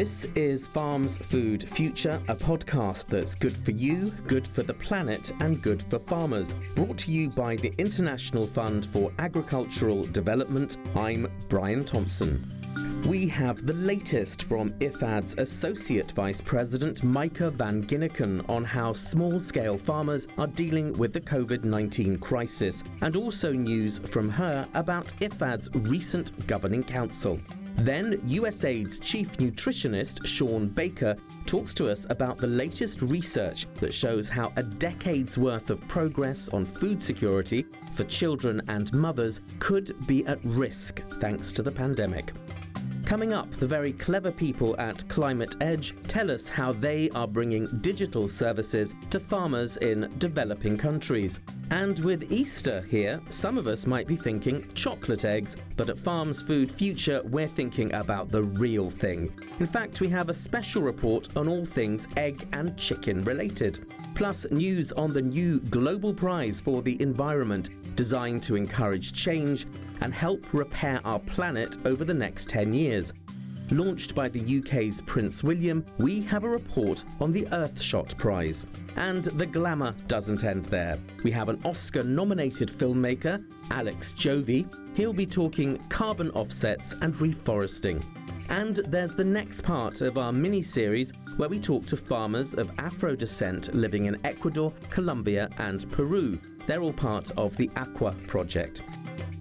This is Farms Food Future, a podcast that's good for you, good for the planet, and good for farmers. Brought to you by the International Fund for Agricultural Development. I'm Brian Thompson. We have the latest from IFAD's Associate Vice President Maaike van Ginneken on how small scale farmers are dealing with the COVID 19 crisis, and also news from her about IFAD's recent Governing Council. Then, USAID's chief nutritionist, Shawn Baker, talks to us about the latest research that shows how a decade's worth of progress on food security for children and mothers could be at risk thanks to the pandemic. Coming up, the very clever people at Climate Edge tell us how they are bringing digital services to farmers in developing countries. And with Easter here, some of us might be thinking chocolate eggs, but at Farms Food Future, we're thinking about the real thing. In fact, we have a special report on all things egg and chicken related. Plus, news on the new Global Prize for the Environment, designed to encourage change and help repair our planet over the next 10 years. Launched by the UK's Prince William, we have a report on the Earthshot Prize. And the glamour doesn't end there. We have an Oscar nominated filmmaker, Alex Jovy. He'll be talking carbon offsets and reforesting. And there's the next part of our mini series where we talk to farmers of Afro descent living in Ecuador, Colombia, and Peru. They're all part of the Aqua Project.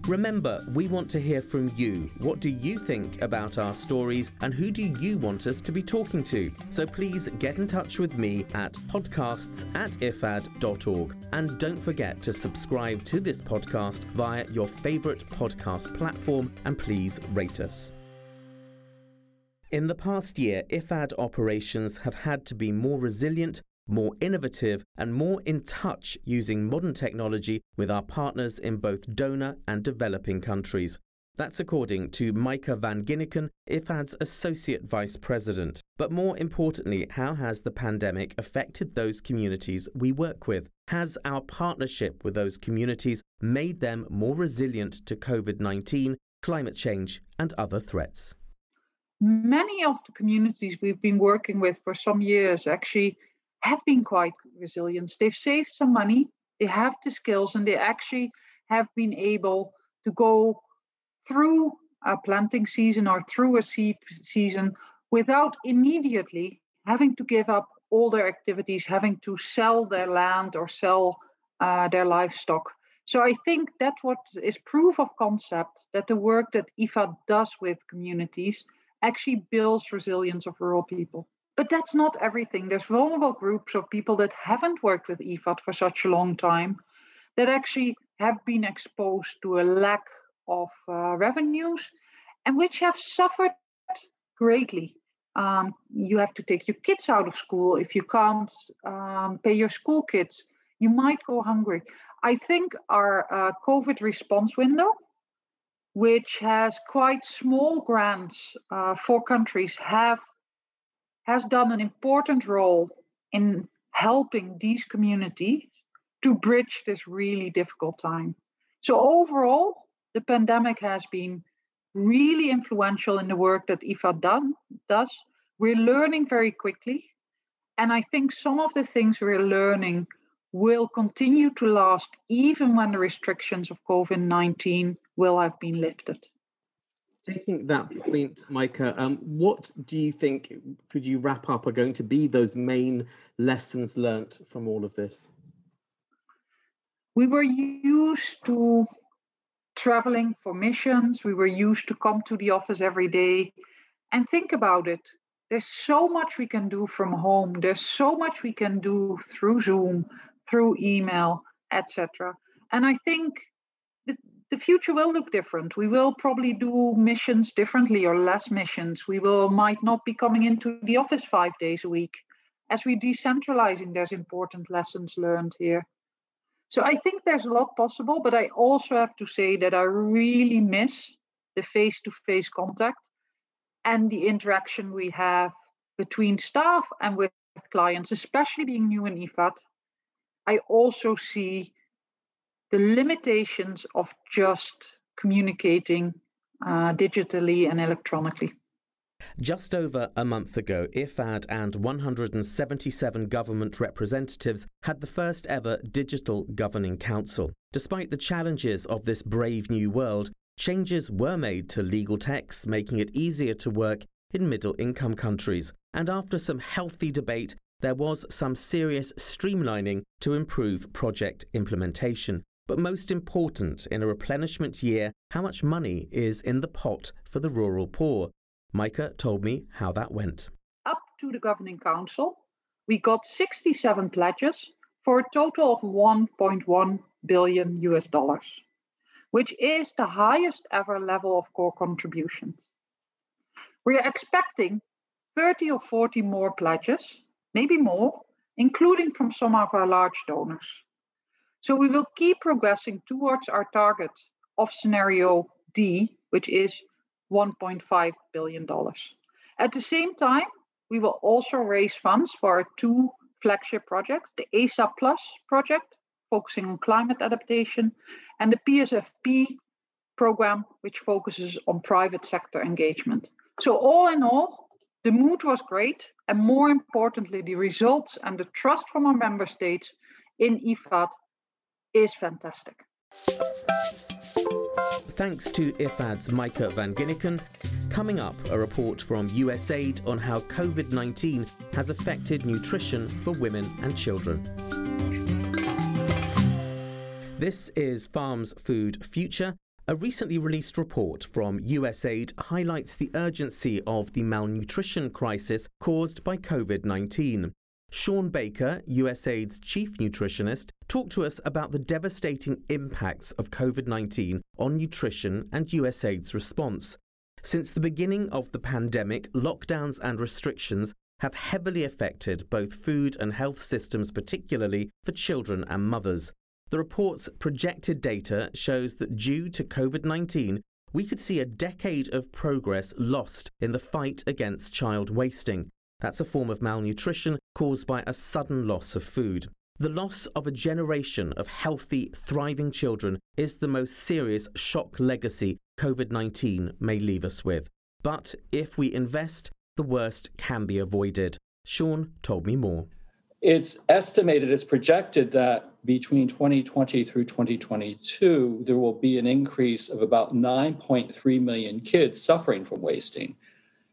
Remember, we want to hear from you. What do you think about our stories and who do you want us to be talking to? So please get in touch with me at podcasts at ifad.org. And don't forget to subscribe to this podcast via your favourite podcast platform and please rate us. In the past year, IFAD operations have had to be more resilient more innovative, and more in touch using modern technology with our partners in both donor and developing countries. That's according to Maaike van Ginneken, IFAD's Associate Vice President. But more importantly, how has the pandemic affected those communities we work with? Has our partnership with those communities made them more resilient to COVID 19, climate change, and other threats? Many of the communities we've been working with for some years actually have been quite resilient. They've saved some money, they have the skills, and they actually have been able to go through a planting season or through a seed season without immediately having to give up all their activities, having to sell their land or sell uh, their livestock. So I think that's what is proof of concept that the work that IFAD does with communities actually builds resilience of rural people. But that's not everything. There's vulnerable groups of people that haven't worked with IFAD for such a long time that actually have been exposed to a lack of uh, revenues and which have suffered greatly. Um, you have to take your kids out of school. If you can't um, pay your school kids, you might go hungry. I think our uh, COVID response window, which has quite small grants uh, for countries, have has done an important role in helping these communities to bridge this really difficult time. So, overall, the pandemic has been really influential in the work that IFAD done, does. We're learning very quickly. And I think some of the things we're learning will continue to last even when the restrictions of COVID 19 will I've been lifted. Taking that point, Maaike, um, what do you think could you wrap up are going to be those main lessons learnt from all of this? We were used to traveling for missions. We were used to come to the office every day and think about it. There's so much we can do from home. There's so much we can do through Zoom, through email, etc. And I think the future will look different. We will probably do missions differently or less missions. We will might not be coming into the office five days a week. As we decentralizing, there's important lessons learned here. So I think there's a lot possible, but I also have to say that I really miss the face-to-face contact and the interaction we have between staff and with clients, especially being new in IFAD. I also see the limitations of just communicating uh, digitally and electronically. Just over a month ago, IFAD and 177 government representatives had the first ever digital governing council. Despite the challenges of this brave new world, changes were made to legal texts, making it easier to work in middle income countries. And after some healthy debate, there was some serious streamlining to improve project implementation. But most important, in a replenishment year, how much money is in the pot for the rural poor? Maaike told me how that went. Up to the Governing Council, we got 67 pledges for a total of 1.1 billion US dollars, which is the highest ever level of core contributions. We are expecting 30 or 40 more pledges, maybe more, including from some of our large donors. So we will keep progressing towards our target of scenario D, which is $1.5 billion. At the same time, we will also raise funds for our two flagship projects the ASAP Plus project, focusing on climate adaptation, and the PSFP program, which focuses on private sector engagement. So, all in all, the mood was great, and more importantly, the results and the trust from our member states in IFAD is fantastic. Thanks to IFAD's Maaike van Ginneken. Coming up, a report from USAID on how COVID 19 has affected nutrition for women and children. This is Farm's Food Future. A recently released report from USAID highlights the urgency of the malnutrition crisis caused by COVID 19. Shawn Baker, USAID's chief nutritionist, talked to us about the devastating impacts of COVID 19 on nutrition and USAID's response. Since the beginning of the pandemic, lockdowns and restrictions have heavily affected both food and health systems, particularly for children and mothers. The report's projected data shows that due to COVID 19, we could see a decade of progress lost in the fight against child wasting. That's a form of malnutrition caused by a sudden loss of food. The loss of a generation of healthy, thriving children is the most serious shock legacy COVID 19 may leave us with. But if we invest, the worst can be avoided. Shawn told me more. It's estimated, it's projected that between 2020 through 2022, there will be an increase of about 9.3 million kids suffering from wasting.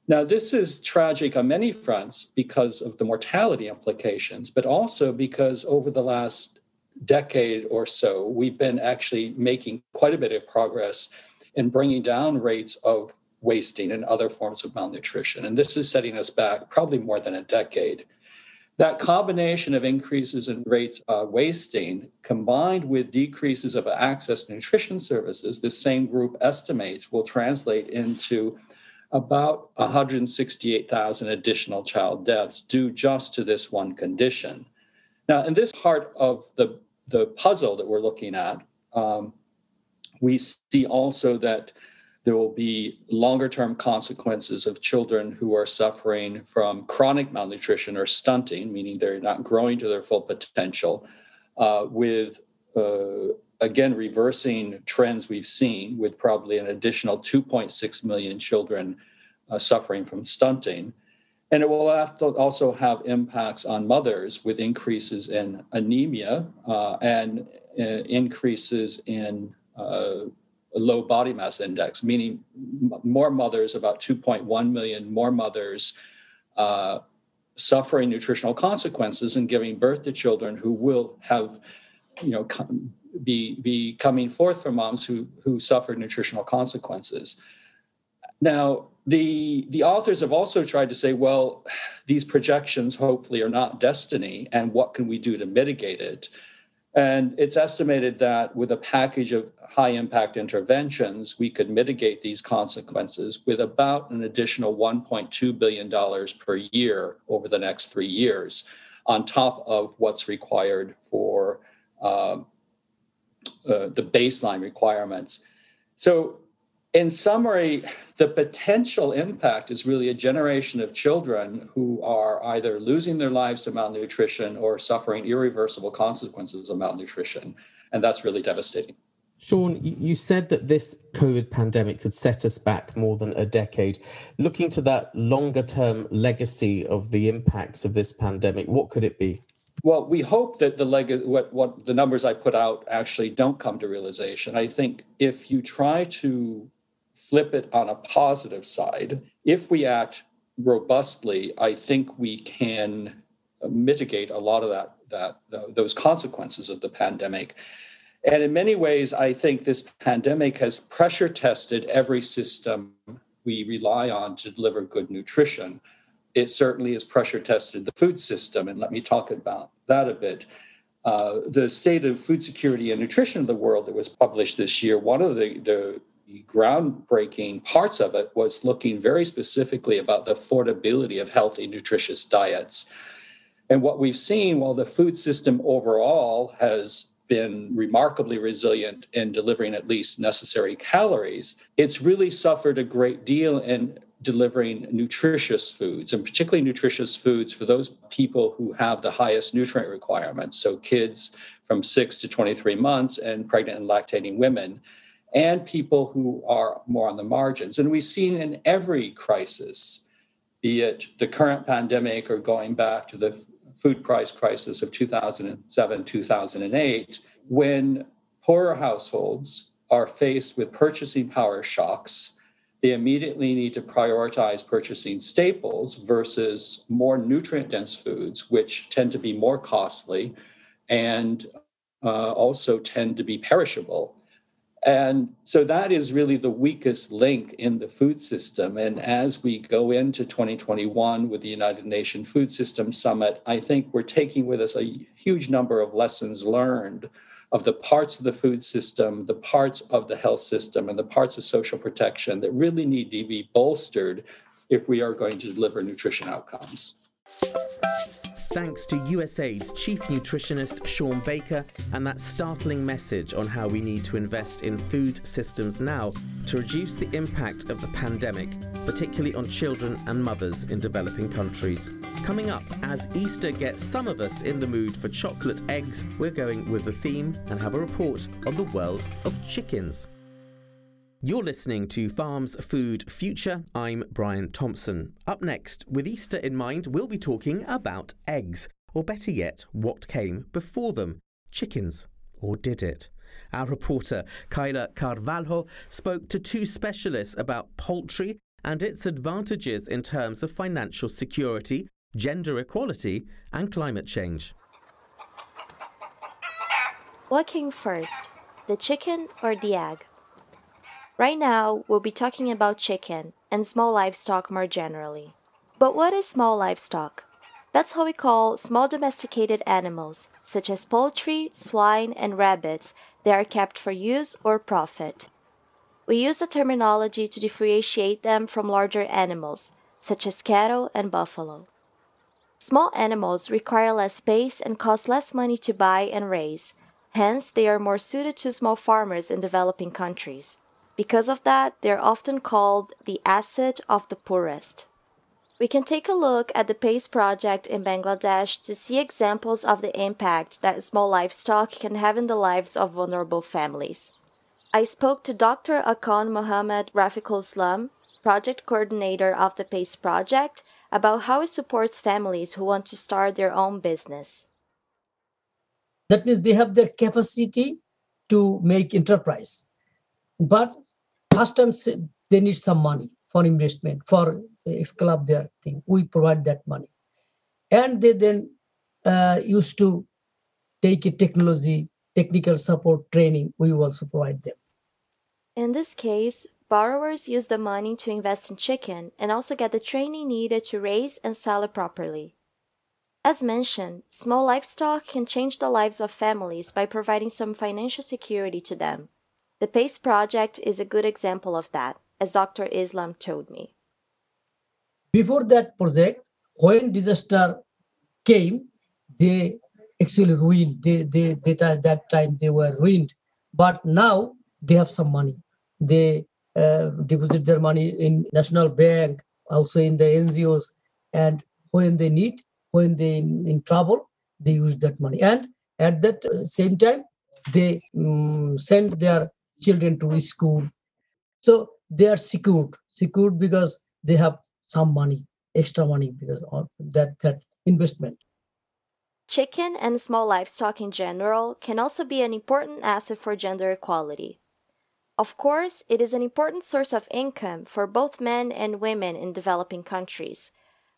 Now, this is tragic on many fronts because of the mortality implications, but also because over the last decade or so, we've been actually making quite a bit of progress in bringing down rates of wasting and other forms of malnutrition. And this is setting us back probably more than a decade. That combination of increases in rates of wasting combined with decreases of access to nutrition services, this same group estimates will translate into about 168,000 additional child deaths due just to this one condition. Now, in this part of the, the puzzle that we're looking at, um, we see also that there will be longer term consequences of children who are suffering from chronic malnutrition or stunting, meaning they're not growing to their full potential, uh, with uh, again, reversing trends we've seen with probably an additional 2.6 million children uh, suffering from stunting. And it will have also have impacts on mothers with increases in anemia uh, and uh, increases in uh, low body mass index, meaning more mothers, about 2.1 million more mothers, uh, suffering nutritional consequences and giving birth to children who will have, you know, be be coming forth from moms who who suffered nutritional consequences. Now, the the authors have also tried to say, well, these projections hopefully are not destiny, and what can we do to mitigate it? And it's estimated that with a package of high impact interventions, we could mitigate these consequences with about an additional $1.2 billion per year over the next three years, on top of what's required for um, uh, the baseline requirements. So, in summary, the potential impact is really a generation of children who are either losing their lives to malnutrition or suffering irreversible consequences of malnutrition. And that's really devastating. Shawn, you said that this COVID pandemic could set us back more than a decade. Looking to that longer term legacy of the impacts of this pandemic, what could it be? Well, we hope that the leg what what the numbers I put out actually don't come to realization. I think if you try to flip it on a positive side, if we act robustly, I think we can mitigate a lot of that that those consequences of the pandemic. And in many ways, I think this pandemic has pressure tested every system we rely on to deliver good nutrition. It certainly has pressure tested the food system, and let me talk about that a bit. Uh, the state of food security and nutrition of the world that was published this year, one of the, the groundbreaking parts of it was looking very specifically about the affordability of healthy, nutritious diets. And what we've seen, while the food system overall has been remarkably resilient in delivering at least necessary calories, it's really suffered a great deal in delivering nutritious foods, and particularly nutritious foods for those people who have the highest nutrient requirements. So, kids from six to 23 months and pregnant and lactating women, and people who are more on the margins. And we've seen in every crisis, be it the current pandemic or going back to the food price crisis of 2007, 2008, when poorer households are faced with purchasing power shocks, they immediately need to prioritize purchasing staples versus more nutrient dense foods, which tend to be more costly and uh, also tend to be perishable. And so that is really the weakest link in the food system. And as we go into 2021 with the United Nations Food System Summit, I think we're taking with us a huge number of lessons learned of the parts of the food system, the parts of the health system, and the parts of social protection that really need to be bolstered if we are going to deliver nutrition outcomes thanks to USAID's chief nutritionist Shawn Baker and that startling message on how we need to invest in food systems now to reduce the impact of the pandemic, particularly on children and mothers in developing countries. Coming up, as Easter gets some of us in the mood for chocolate eggs, we're going with the theme and have a report on the world of chickens. You're listening to Farms Food Future. I'm Brian Thompson. Up next, with Easter in mind, we'll be talking about eggs, or better yet, what came before them chickens, or did it? Our reporter, Kyla Carvalho, spoke to two specialists about poultry and its advantages in terms of financial security, gender equality, and climate change. What came first, the chicken or the egg? Right now, we'll be talking about chicken and small livestock more generally. But what is small livestock? That's how we call small domesticated animals, such as poultry, swine, and rabbits, that are kept for use or profit. We use the terminology to differentiate them from larger animals, such as cattle and buffalo. Small animals require less space and cost less money to buy and raise, hence, they are more suited to small farmers in developing countries. Because of that, they're often called the asset of the poorest. We can take a look at the PACE project in Bangladesh to see examples of the impact that small livestock can have in the lives of vulnerable families. I spoke to Dr. Akon Mohammed Rafiqul Islam, project coordinator of the PACE project, about how it supports families who want to start their own business. That means they have the capacity to make enterprise but first time they need some money for investment for club their thing. We provide that money. And they then uh, used to take a technology technical support training. We also provide them. In this case borrowers use the money to invest in chicken and also get the training needed to raise and sell it properly. As mentioned, small livestock can change the lives of families by providing some financial security to them. The PACE project is a good example of that, as Dr. Islam told me. Before that project, when disaster came, they actually ruined. They, they, they at that time they were ruined. But now they have some money. They uh, deposit their money in national bank, also in the NGOs, and when they need, when they in, in trouble, they use that money. And at that uh, same time, they um, send their children to school. So they are secured, secured because they have some money, extra money because of that that investment. Chicken and small livestock in general can also be an important asset for gender equality. Of course, it is an important source of income for both men and women in developing countries,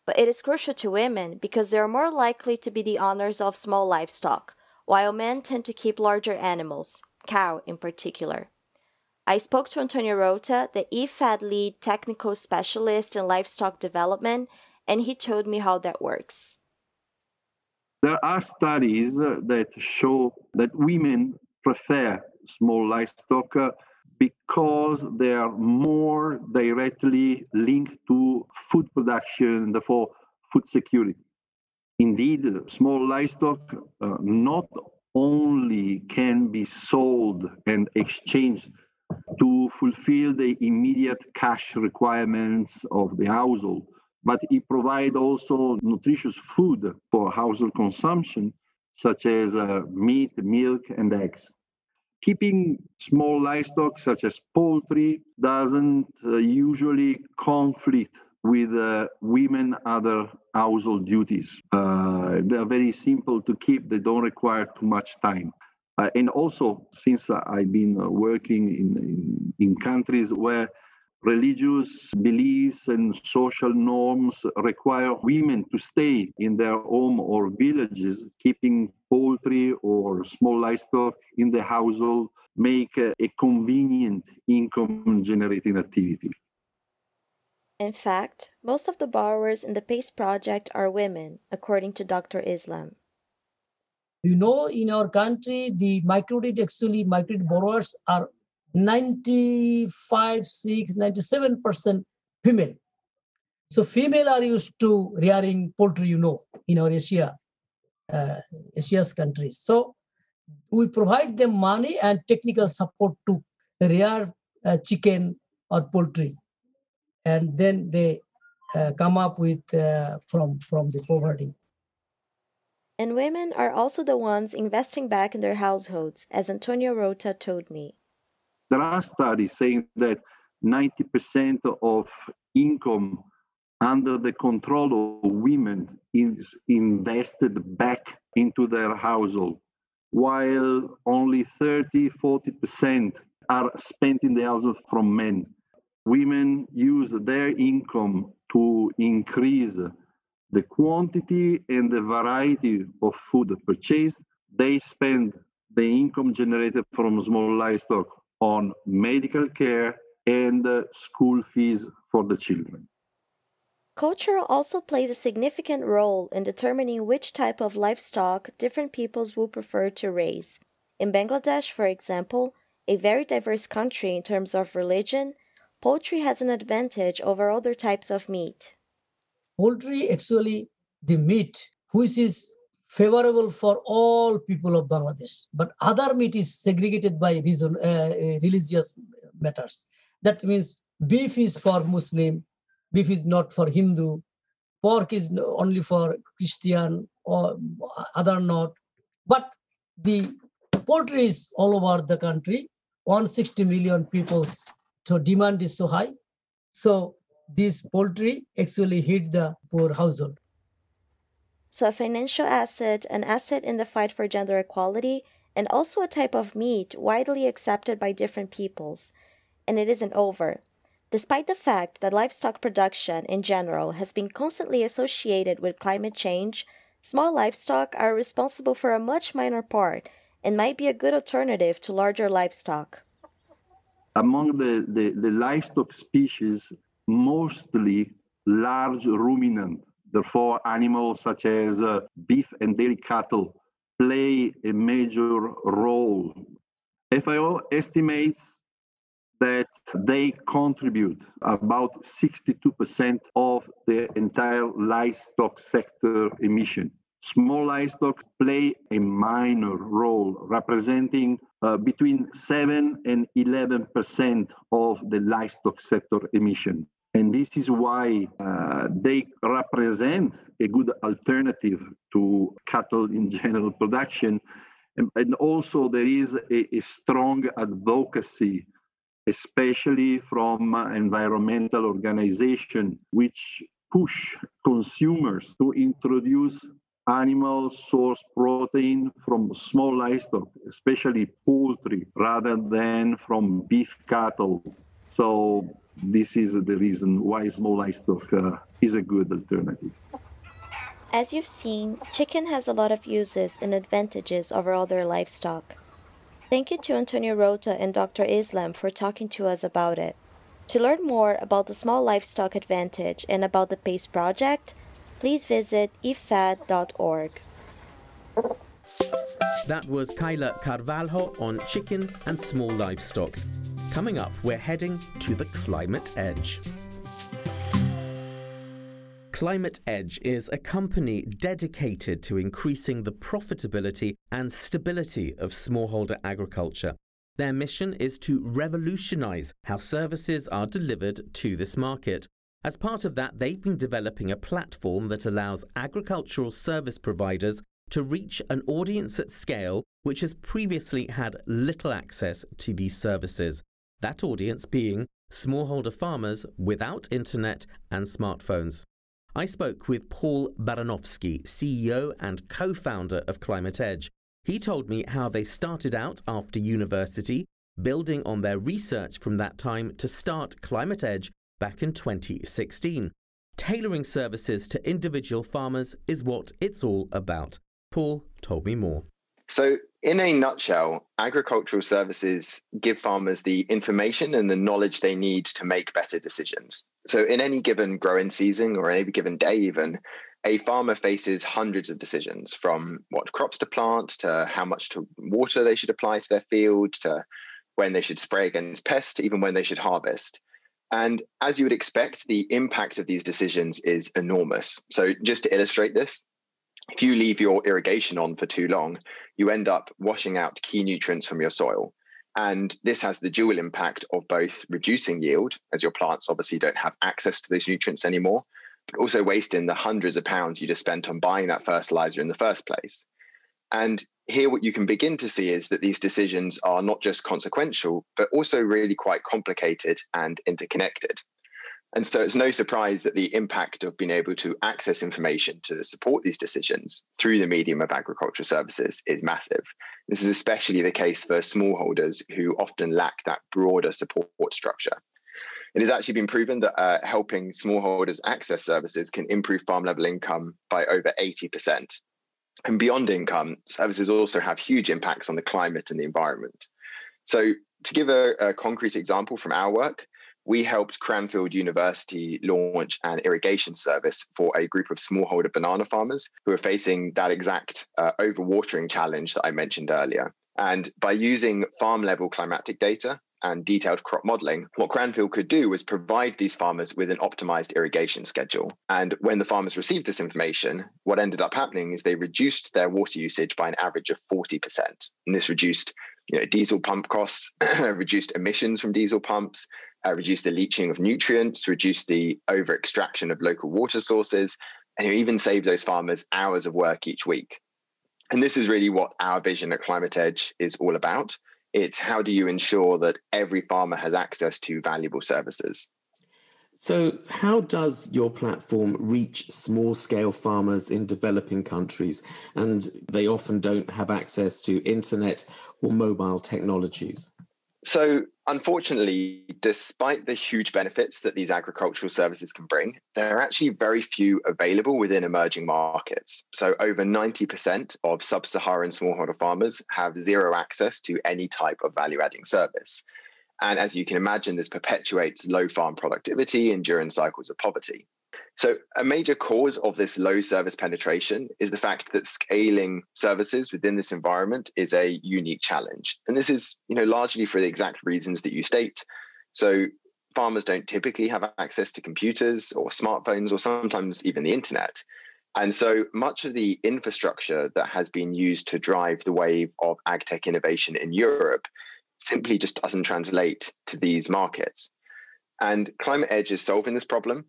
but it is crucial to women because they are more likely to be the owners of small livestock, while men tend to keep larger animals, cow in particular. I spoke to Antonio Rota, the IFAD lead technical specialist in livestock development, and he told me how that works. There are studies that show that women prefer small livestock because they are more directly linked to food production and therefore food security. Indeed, small livestock uh, not only can be sold and exchanged to fulfill the immediate cash requirements of the household, but it provides also nutritious food for household consumption, such as uh, meat, milk, and eggs. Keeping small livestock such as poultry doesn't uh, usually conflict with uh, women other household duties. Uh, they are very simple to keep they don't require too much time uh, and also since i've been uh, working in, in, in countries where religious beliefs and social norms require women to stay in their home or villages, keeping poultry or small livestock in the household make a, a convenient income generating activity. In fact, most of the borrowers in the PACE project are women, according to Dr. Islam. You know, in our country, the microcredit actually microcredit borrowers are 95, 6, 97% female. So female are used to rearing poultry, you know, in our Asia, uh, Asia's countries. So we provide them money and technical support to rear uh, chicken or poultry. And then they uh, come up with uh, from, from the poverty. And women are also the ones investing back in their households, as Antonio Rota told me. There are studies saying that 90% of income under the control of women is invested back into their household, while only 30 40% are spent in the household from men. Women use their income to increase the quantity and the variety of food purchased. They spend the income generated from small livestock on medical care and uh, school fees for the children. Culture also plays a significant role in determining which type of livestock different peoples will prefer to raise. In Bangladesh, for example, a very diverse country in terms of religion, poultry has an advantage over other types of meat. Poultry, actually, the meat, which is favorable for all people of Bangladesh. But other meat is segregated by reason, uh, uh, religious matters. That means beef is for Muslim, beef is not for Hindu, pork is only for Christian or other not. But the poultry is all over the country. 160 million people, so demand is so high. So this poultry actually hit the poor household. So, a financial asset, an asset in the fight for gender equality, and also a type of meat widely accepted by different peoples. And it isn't over. Despite the fact that livestock production in general has been constantly associated with climate change, small livestock are responsible for a much minor part and might be a good alternative to larger livestock. Among the, the, the livestock species, mostly large ruminant Therefore, animals such as uh, beef and dairy cattle play a major role. FAO estimates that they contribute about 62% of the entire livestock sector emission. Small livestock play a minor role, representing uh, between 7 and 11% of the livestock sector emission. And this is why uh, they represent a good alternative to cattle in general production And, and also, there is a, a strong advocacy especially from environmental organizations, which push consumers to introduce animal source protein from small livestock, especially poultry, rather than from beef cattle. So this is the reason why small livestock uh, is a good alternative. As you've seen, chicken has a lot of uses and advantages over other livestock. Thank you to Antonio Rota and Dr. Islam for talking to us about it. To learn more about the small livestock advantage and about the PACE project, please visit ifad.org. That was Kyla Carvalho on chicken and small livestock. Coming up, we're heading to the climate edge. Climate Edge is a company dedicated to increasing the profitability and stability of smallholder agriculture. Their mission is to revolutionize how services are delivered to this market. As part of that, they've been developing a platform that allows agricultural service providers to reach an audience at scale which has previously had little access to these services. That audience being smallholder farmers without internet and smartphones. I spoke with Paul Baranovsky, CEO and co founder of Climate Edge. He told me how they started out after university, building on their research from that time to start Climate Edge back in 2016. Tailoring services to individual farmers is what it's all about. Paul told me more. So, in a nutshell, agricultural services give farmers the information and the knowledge they need to make better decisions. So, in any given growing season or any given day, even, a farmer faces hundreds of decisions from what crops to plant to how much to water they should apply to their field to when they should spray against pests even when they should harvest. And as you would expect, the impact of these decisions is enormous. So, just to illustrate this, if you leave your irrigation on for too long, you end up washing out key nutrients from your soil. And this has the dual impact of both reducing yield, as your plants obviously don't have access to those nutrients anymore, but also wasting the hundreds of pounds you just spent on buying that fertilizer in the first place. And here, what you can begin to see is that these decisions are not just consequential, but also really quite complicated and interconnected. And so it's no surprise that the impact of being able to access information to support these decisions through the medium of agricultural services is massive. This is especially the case for smallholders who often lack that broader support structure. It has actually been proven that uh, helping smallholders access services can improve farm level income by over 80%. And beyond income, services also have huge impacts on the climate and the environment. So, to give a, a concrete example from our work, we helped Cranfield University launch an irrigation service for a group of smallholder banana farmers who are facing that exact uh, overwatering challenge that I mentioned earlier. And by using farm level climatic data and detailed crop modeling, what Cranfield could do was provide these farmers with an optimized irrigation schedule. And when the farmers received this information, what ended up happening is they reduced their water usage by an average of 40%. And this reduced you know, diesel pump costs, reduced emissions from diesel pumps, uh, reduce the leaching of nutrients, reduce the over extraction of local water sources, and even saved those farmers hours of work each week. And this is really what our vision at Climate Edge is all about. It's how do you ensure that every farmer has access to valuable services? So, how does your platform reach small scale farmers in developing countries? And they often don't have access to internet or mobile technologies. So, unfortunately, despite the huge benefits that these agricultural services can bring, there are actually very few available within emerging markets. So, over 90% of sub Saharan smallholder farmers have zero access to any type of value adding service. And as you can imagine, this perpetuates low farm productivity and during cycles of poverty. So, a major cause of this low service penetration is the fact that scaling services within this environment is a unique challenge. And this is, you know, largely for the exact reasons that you state. So, farmers don't typically have access to computers or smartphones or sometimes even the internet. And so much of the infrastructure that has been used to drive the wave of ag tech innovation in Europe simply just doesn't translate to these markets. And Climate Edge is solving this problem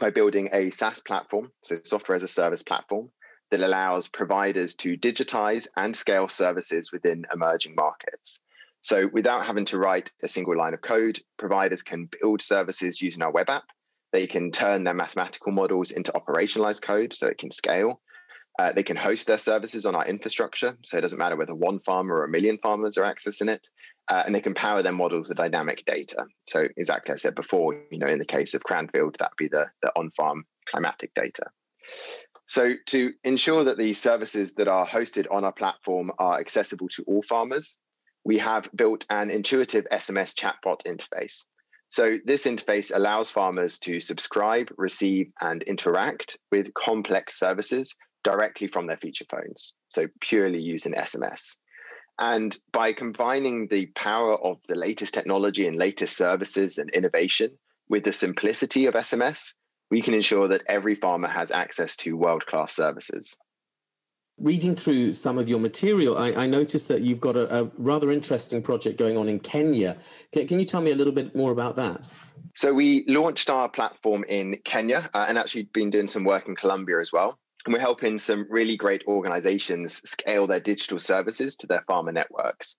by building a SaaS platform, so software as a service platform, that allows providers to digitize and scale services within emerging markets. So, without having to write a single line of code, providers can build services using our web app. They can turn their mathematical models into operationalized code so it can scale. Uh, they can host their services on our infrastructure. So, it doesn't matter whether one farmer or a million farmers are accessing it. Uh, and they can power their models with dynamic data. So, exactly as I said before, you know, in the case of Cranfield, that'd be the, the on farm climatic data. So, to ensure that the services that are hosted on our platform are accessible to all farmers, we have built an intuitive SMS chatbot interface. So, this interface allows farmers to subscribe, receive, and interact with complex services directly from their feature phones. So, purely using SMS. And by combining the power of the latest technology and latest services and innovation with the simplicity of SMS, we can ensure that every farmer has access to world class services. Reading through some of your material, I, I noticed that you've got a, a, rather interesting project going on in Kenya. Can, can, you tell me a little bit more about that? So, we launched our platform in Kenya uh, and actually been doing some work in Colombia as well. And we're helping some really great organizations scale their digital services to their farmer networks.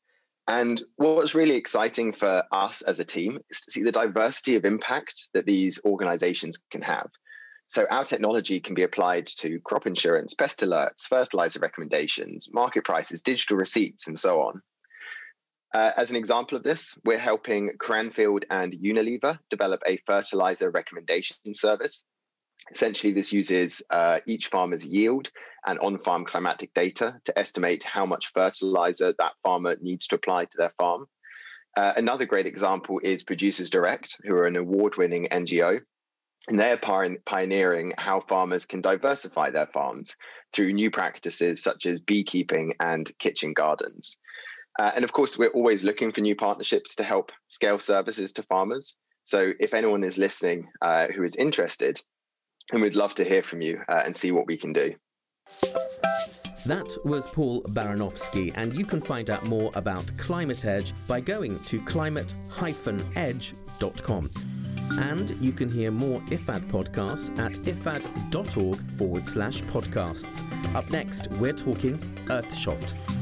And what's really exciting for us as a team is to see the diversity of impact that these organizations can have. So, our technology can be applied to crop insurance, pest alerts, fertilizer recommendations, market prices, digital receipts, and so on. Uh, as an example of this, we're helping Cranfield and Unilever develop a fertilizer recommendation service Essentially, this uses uh, each farmer's yield and on farm climatic data to estimate how much fertilizer that farmer needs to apply to their farm. Uh, another great example is Producers Direct, who are an award winning NGO. And they're pioneering how farmers can diversify their farms through new practices such as beekeeping and kitchen gardens. Uh, and of course, we're always looking for new partnerships to help scale services to farmers. So if anyone is listening uh, who is interested, and we'd love to hear from you uh, and see what we can do. That was Paul Baranovsky, and you can find out more about Climate Edge by going to climate-edge.com. And you can hear more IFAD podcasts at ifad.org forward slash podcasts. Up next, we're talking Earthshot.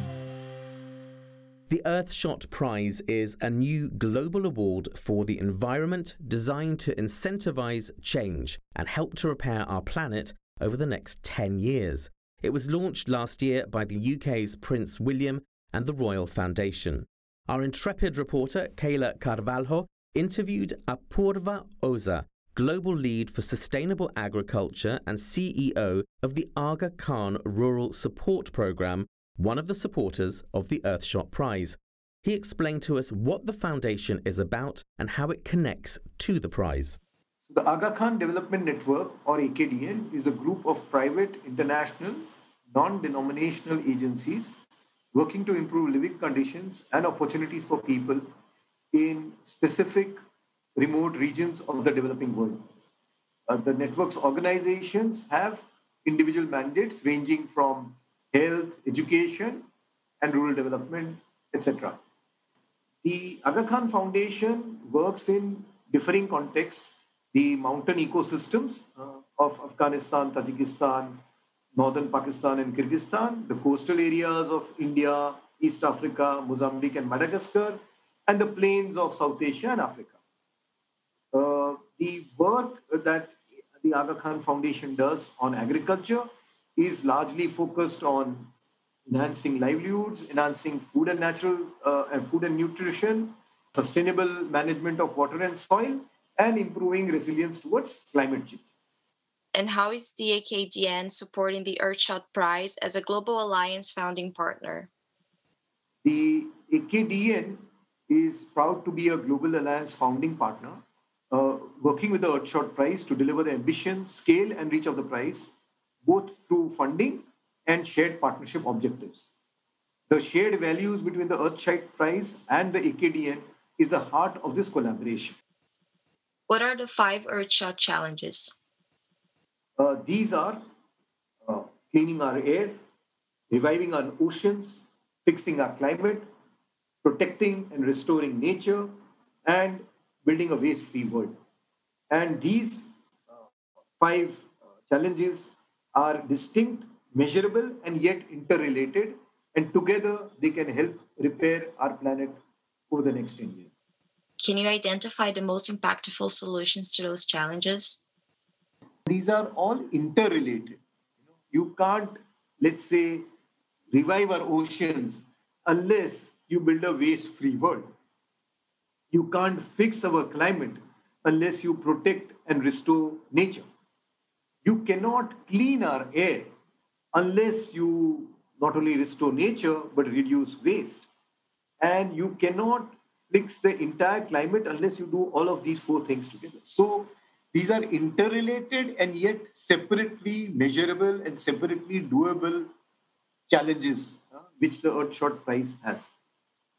The Earthshot Prize is a new global award for the environment designed to incentivize change and help to repair our planet over the next 10 years. It was launched last year by the UK's Prince William and the Royal Foundation. Our intrepid reporter, Kayla Carvalho, interviewed Apoorva Oza, Global Lead for Sustainable Agriculture and CEO of the Aga Khan Rural Support Programme one of the supporters of the Earthshot Prize. He explained to us what the foundation is about and how it connects to the prize. The Aga Khan Development Network, or AKDN, is a group of private, international, non denominational agencies working to improve living conditions and opportunities for people in specific remote regions of the developing world. Uh, the network's organizations have individual mandates ranging from health, education, and rural development, etc. The Aga Khan Foundation works in differing contexts. The mountain ecosystems uh, of Afghanistan, Tajikistan, northern Pakistan, and Kyrgyzstan, the coastal areas of India, East Africa, Mozambique, and Madagascar, and the plains of South Asia and Africa. Uh, the work that the Aga Khan Foundation does on agriculture is largely focused on enhancing livelihoods, enhancing food and natural uh, and food and nutrition, sustainable management of water and soil, and improving resilience towards climate change. And how is the AKDN supporting the Earthshot Prize as a Global Alliance founding partner? The AKDN is proud to be a Global Alliance founding partner, uh, working with the Earthshot Prize to deliver the ambition, scale, and reach of the prize both through funding and shared partnership objectives. The shared values between the Earthshot Prize and the AKDN is the heart of this collaboration. What are the five Earthshot challenges? Uh, these are uh, cleaning our air, reviving our oceans, fixing our climate, protecting and restoring nature, and building a waste free world. And these uh, five uh, challenges are distinct, measurable and yet interrelated. And together they can help repair our planet over the next 10 years. Can you identify the most impactful solutions to those challenges? These are all interrelated. You can't, let's say, revive our oceans unless you build a waste free world. You can't fix our climate unless you protect and restore nature. You cannot clean our air unless you not only restore nature but reduce waste. And you cannot fix the entire climate unless you do all of these four things together. So these are interrelated and yet separately measurable and separately doable challenges uh, which the Earthshot Prize has.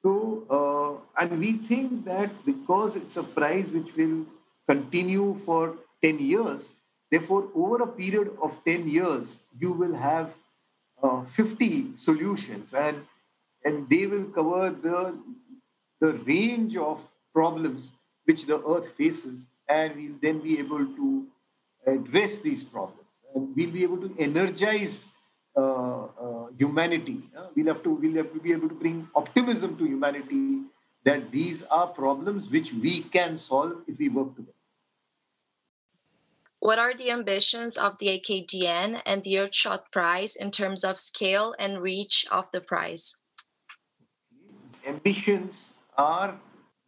So, uh, and we think that because it's a prize which will continue for 10 years, therefore, over a period of 10 years, you will have uh, 50 solutions and, and they will cover the, the range of problems which the earth faces and we'll then be able to address these problems and we'll be able to energize uh, uh, humanity. We'll have to we'll have to be able to bring optimism to humanity that these are problems which we can solve if we work together. What are the ambitions of the AKDN and the Earthshot Prize in terms of scale and reach of the prize? Ambitions are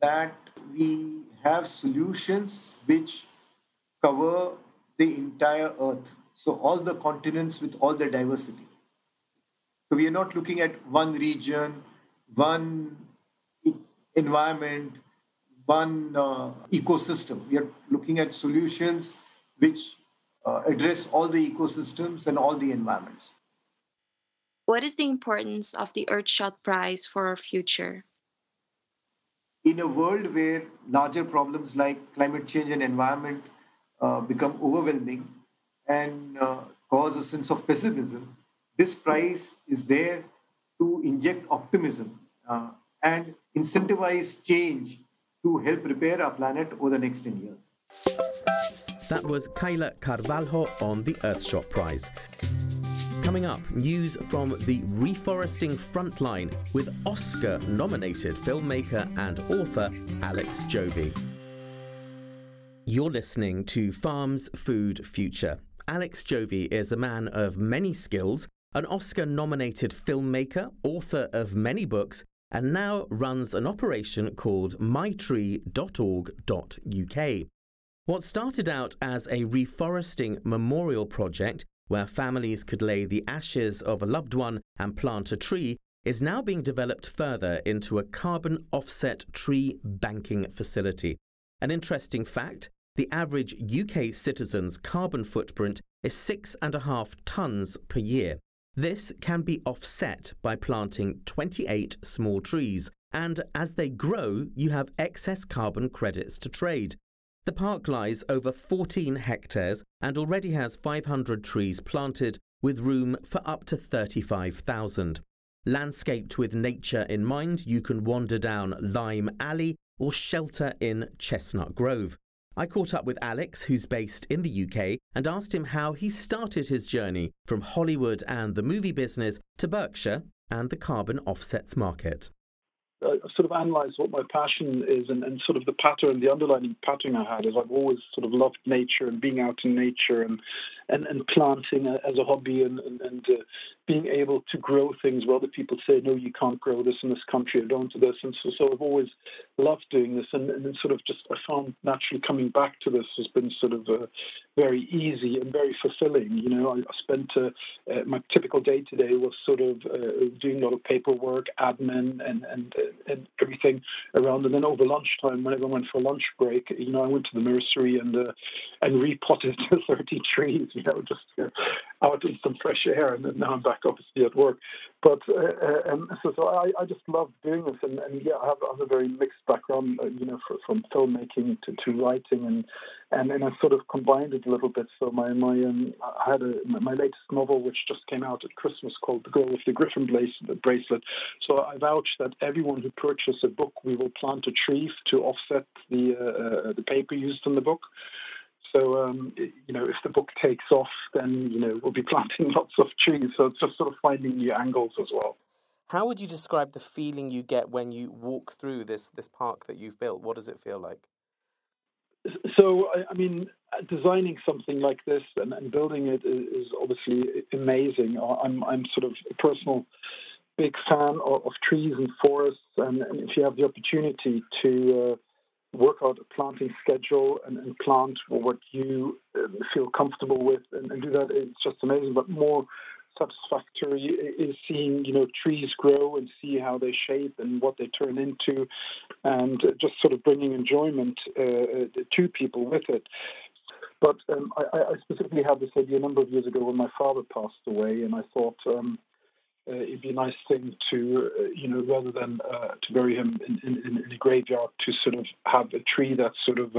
that we have solutions which cover the entire earth. So, all the continents with all the diversity. So, we are not looking at one region, one environment, one uh, ecosystem. We are looking at solutions which uh, address all the ecosystems and all the environments. What is the importance of the Earthshot Prize for our future? in a world where larger problems like climate change and environment uh, become overwhelming and uh, cause a sense of pessimism, this prize is there to inject optimism uh, and incentivize change to help repair our planet over the next 10 years. That was Kayla Carvalho on the Earthshot Prize. Coming up, news from the reforesting frontline with Oscar nominated filmmaker and author Alex Jovy. You're listening to Farms Food Future. Alex Jovy is a man of many skills, an Oscar nominated filmmaker, author of many books, and now runs an operation called mytree.org.uk. What started out as a reforesting memorial project where families could lay the ashes of a loved one and plant a tree, is now being developed further into a carbon offset tree banking facility. An interesting fact the average UK citizen's carbon footprint is six and a half tonnes per year. This can be offset by planting 28 small trees, and as they grow, you have excess carbon credits to trade. The park lies over 14 hectares and already has 500 trees planted with room for up to 35,000. Landscaped with nature in mind, you can wander down Lime Alley or shelter in Chestnut Grove. I caught up with Alex, who's based in the UK, and asked him how he started his journey from Hollywood and the movie business to Berkshire and the carbon offsets market. I sort of analysed what my passion is and, and sort of the pattern, the underlying pattern I had is I've always sort of loved nature and being out in nature and and, and planting as a hobby and, and, and uh, being able to grow things where other people say, no, you can't grow this in this country or don't do this. And so, so I've always loved doing this. And, and sort of just I found naturally coming back to this has been sort of uh, very easy and very fulfilling. You know, I, spent uh, uh my typical day today was sort of uh, doing a lot of paperwork, admin, and, and, uh, and everything around. And then over lunchtime, whenever I went for lunch break, you know, I went to the nursery and and repotted 30 trees you know, just uh, out in some fresh air, and then now I'm back obviously at work. But uh, uh, and so, so I, I just love doing this, and, and yeah, I have, I have a very mixed background, uh, you know, from filmmaking to, to writing, and and and I sort of combined it a little bit. So my my um, I had a, my latest novel which just came out at Christmas called The Girl with the Griffin Bracelet. So I vouch that everyone who purchases a book, we will plant a tree to offset the uh, uh, the paper used in the book. So, um, you know, if the book takes off, then, you know, we'll be planting lots of trees. So it's just sort of finding new angles as well. How would you describe the feeling you get when you walk through this, this park that you've built? What does it feel like? So, I, mean, designing something like this and, and building it is, obviously amazing. I'm, I'm sort of a personal big fan of, of trees and forests. And, and, if you have the opportunity to uh, work out a planting schedule and, and plant what you uh, feel comfortable with and, and, do that. It's just amazing. But more satisfactory is seeing you know trees grow and see how they shape and what they turn into, and just sort of bringing enjoyment uh, uh to people with it. But um, I, I, specifically had this idea a number of years ago when my father passed away, and I thought. Um, uh, it'd be a nice thing to, uh, you know, rather than uh, to bury him in, in, in, a graveyard, to sort of have a tree that sort of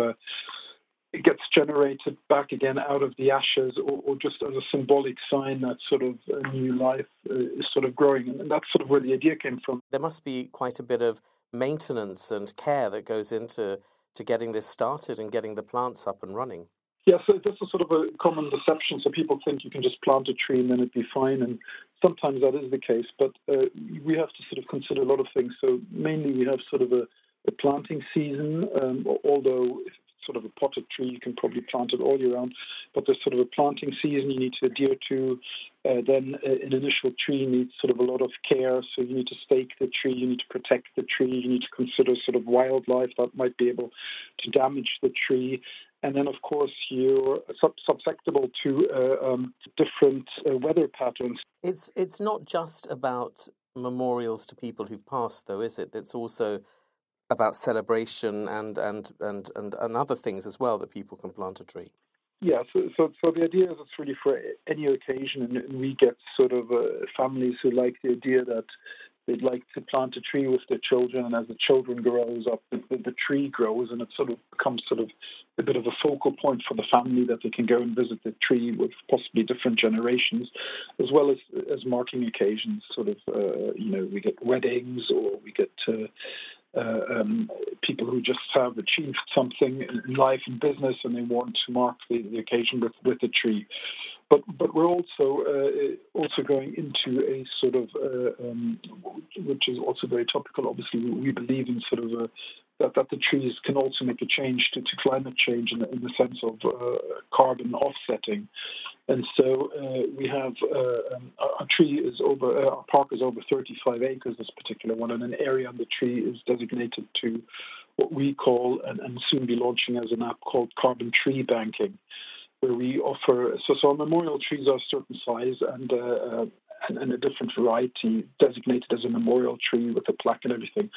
uh, gets generated back again out of the ashes, or, or, just as a symbolic sign that sort of a new life uh, is sort of growing. And that's sort of where the idea came from. There must be quite a bit of maintenance and care that goes into to getting this started and getting the plants up and running. Yeah, so this is sort of a common deception. So people think you can just plant a tree and then it'd be fine, and sometimes that is the case. But uh, we have to sort of consider a lot of things. So mainly we have sort of a, a planting season, um, although if sort of a potted tree, you can probably plant it all year round. But there's sort of a planting season you need to adhere to. Uh, then uh, an initial tree needs sort of a lot of care. So you need to stake the tree, you need to protect the tree, you need to consider sort of wildlife that might be able to damage the tree and then of course you're susceptible to uh, um, different uh, weather patterns. It's it's not just about memorials to people who've passed, though, is it? It's also about celebration and and and and, and other things as well that people can plant a tree. Yeah, so, so, so the idea is it's really for any occasion, and we get sort of uh, families who like the idea that they'd like to plant a tree with their children, and as the children grows up, the, the, the, tree grows, and it sort of becomes sort of a bit of a focal point for the family that they can go and visit the tree with possibly different generations, as well as as marking occasions. Sort of, uh, you know, we get weddings or we get. Uh, um, people who just have achieved something in life and business and they want to mark the, the occasion with, with a tree. But but we're also uh, also going into a sort of uh, um, which is also very topical. Obviously, we believe in sort of a, that that the trees can also make a change to, to climate change in the, in the sense of uh, carbon offsetting. And so uh, we have uh, um, our tree is over uh, our park is over 35 acres. This particular one, and an area on the tree is designated to what we call and, and soon be launching as an app called carbon tree banking where we offer so, so our memorial trees are a certain size and, uh, uh, and, and a different variety designated as a memorial tree with a plaque and everything.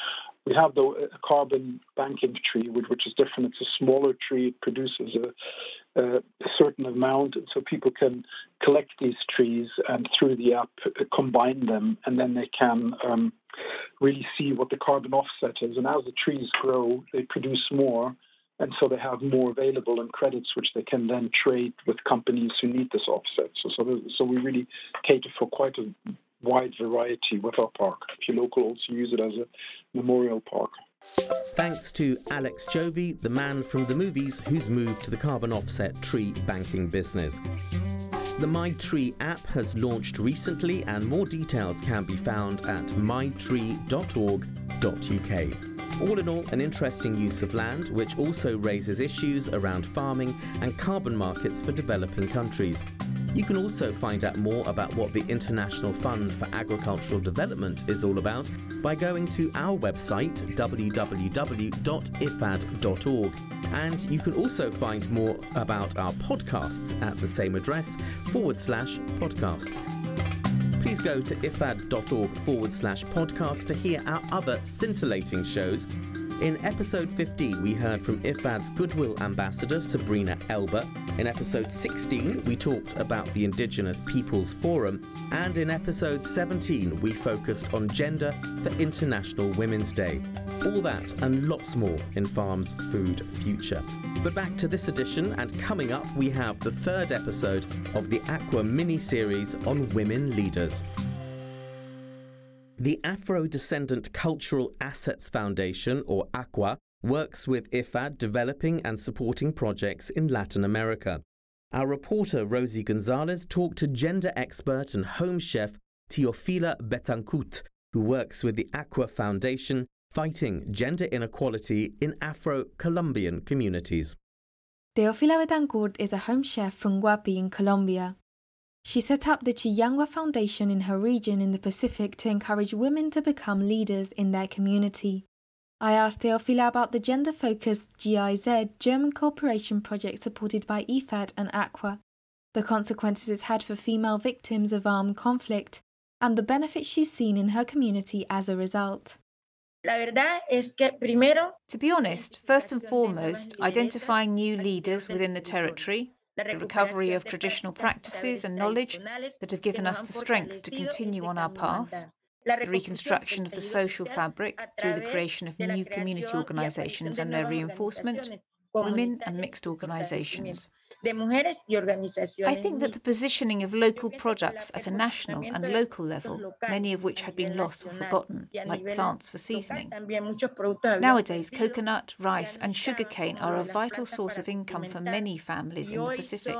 We have though a carbon banking tree, which, which is different. It's a smaller tree. It produces a, a, certain amount, so people can collect these trees and through the app uh, combine them, and then they can um, really see what the carbon offset is. And as the trees grow, they produce more and so they have more available in credits which they can then trade with companies who need this offset. So, so, so we really cater for quite a wide variety with our park. If local also use it as a memorial park. Thanks to Alex Jovy, the man from the movies who's moved to the carbon offset tree banking business. The MyTree app has launched recently, and more details can be found at mytree.org.uk. All in all, an interesting use of land, which also raises issues around farming and carbon markets for developing countries. You can also find out more about what the International Fund for Agricultural Development is all about by going to our website www.ifad.org. And you can also find more about our podcasts at the same address forward slash podcasts please go to ifad.org forward slash podcast to hear our other scintillating shows. In episode 15, we heard from IFAD's Goodwill Ambassador Sabrina Elba. In episode 16, we talked about the Indigenous Peoples Forum. And in episode 17, we focused on gender for International Women's Day. All that and lots more in Farm's Food Future. But back to this edition, and coming up, we have the third episode of the ACUA mini series on women leaders. The Afro Descendant Cultural Assets Foundation, or ACUA, works with IFAD developing and supporting projects in Latin America. Our reporter Rosie Gonzalez talked to gender expert and home chef Teofila Betancourt, who works with the ACUA Foundation fighting gender inequality in Afro Colombian communities. Teofila Betancourt is a home chef from Guapi in Colombia. She set up the Chiyangua Foundation in her region in the Pacific to encourage women to become leaders in their community. I asked Teofila about the gender focused GIZ German cooperation project supported by IFAD and ACUA, the consequences it's had for female victims of armed conflict, and the benefits she's seen in her community as a result. To be honest, first and foremost, identifying new leaders within the territory, the recovery of traditional practices and knowledge that have given us the strength to continue on our path, the reconstruction of the social fabric through the creation of new community organizations and their reinforcement, women and mixed organizations. I think that the positioning of local products at a national and local level, many of which had been lost or forgotten, like plants for seasoning. Nowadays, coconut, rice, and sugarcane are a vital source of income for many families in the Pacific.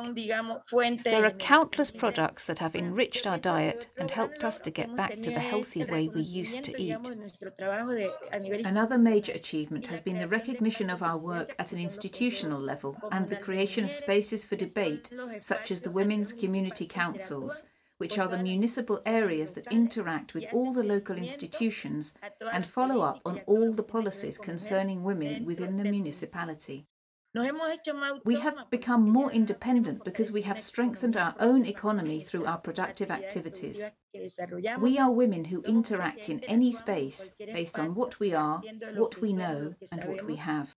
There are countless products that have enriched our diet and helped us to get back to the healthy way we used to eat. Another major achievement has been the recognition of our work at an institutional level and the creation of spaces for debate, such as the Women's Community Councils, which are the municipal areas that interact with all the local institutions and follow up on all the policies concerning women within the municipality. We have become more independent because we have strengthened our own economy through our productive activities. We are women who interact in any space based on what we are, what we know, and what we have.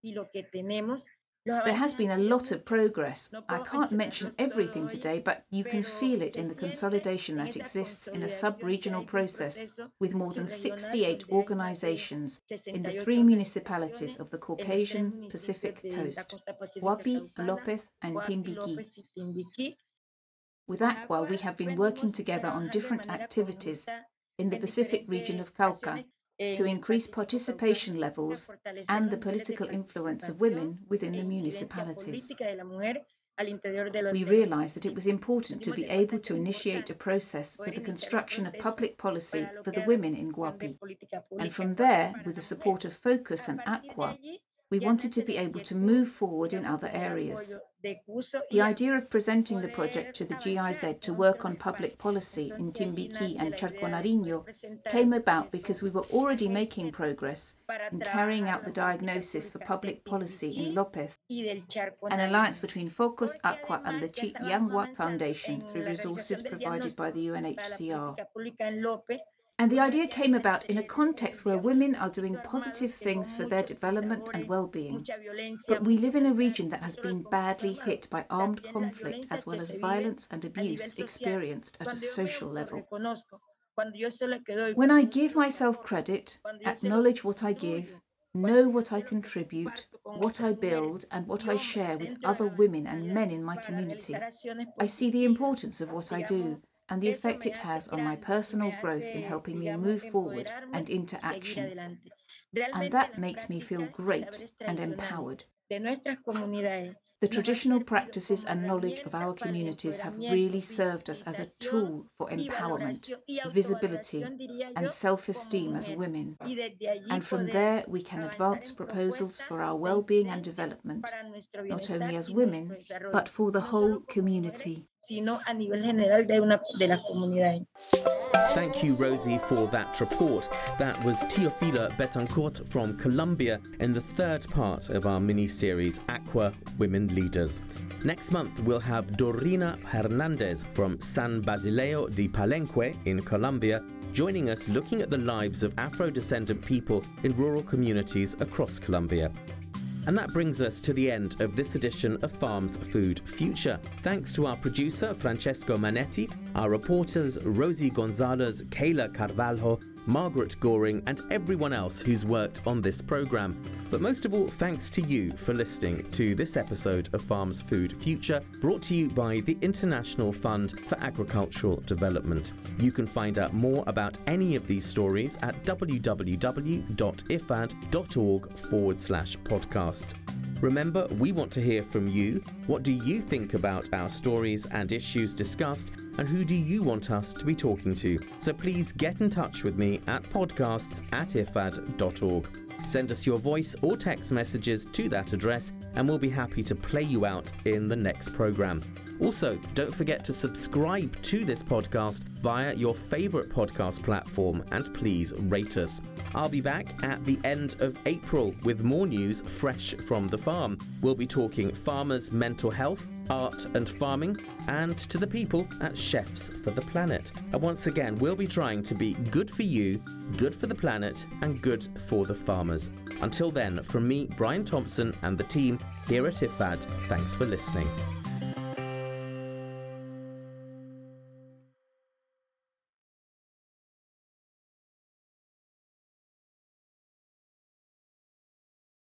There has been a lot of progress. I can't mention everything today, but you can feel it in the consolidation that exists in a sub regional process with more than 68 organizations in the three municipalities of the Caucasian Pacific coast Guapi, Lopez, and Timbiqui. With ACUA, we have been working together on different activities in the Pacific region of Cauca to increase participation levels and the political influence of women within the municipalities. We realized that it was important to be able to initiate a process for the construction of public policy for the women in Guapi. And from there, with the support of Focus and ACUA, we wanted to be able to move forward in other areas. The idea of presenting the project to the GIZ to work on public policy in Timbiqui and Charco came about because we were already making progress in carrying out the diagnosis for public policy in Lopez, an alliance between Focus, ACUA and the Chiyangua Foundation through resources provided by the UNHCR. And the idea came about in a context where women are doing positive things for their development and well being. But we live in a region that has been badly hit by armed conflict as well as violence and abuse experienced at a social level. When I give myself credit, acknowledge what I give, know what I contribute, what I build, and what I share with other women and men in my community, I see the importance of what I do and the effect it has on my personal growth in helping me move forward and into action. And that makes me feel great and empowered. The traditional practices and knowledge of our communities have really served us as a tool for empowerment, visibility, and self esteem as women. And from there, we can advance proposals for our well being and development, not only as women, but for the whole community. Thank you, Rosie, for that report. That was Teofila Betancourt from Colombia in the third part of our mini series, ACUA Women Leaders. Next month, we'll have Dorina Hernandez from San Basilio de Palenque in Colombia joining us looking at the lives of Afro descendant people in rural communities across Colombia. And that brings us to the end of this edition of Farms Food Future. Thanks to our producer, Francesco Manetti, our reporters, Rosie Gonzalez, Kayla Carvalho, Margaret Goring, and everyone else who's worked on this programme. But most of all, thanks to you for listening to this episode of Farms Food Future, brought to you by the International Fund for Agricultural Development. You can find out more about any of these stories at www.ifad.org forward slash podcasts. Remember, we want to hear from you. What do you think about our stories and issues discussed? And who do you want us to be talking to? So please get in touch with me at podcasts at ifad.org. Send us your voice or text messages to that address, and we'll be happy to play you out in the next programme. Also, don't forget to subscribe to this podcast via your favourite podcast platform and please rate us. I'll be back at the end of April with more news fresh from the farm. We'll be talking farmers' mental health, art and farming, and to the people at Chefs for the Planet. And once again, we'll be trying to be good for you, good for the planet, and good for the farmers. Until then, from me, Brian Thompson, and the team here at IFAD, thanks for listening.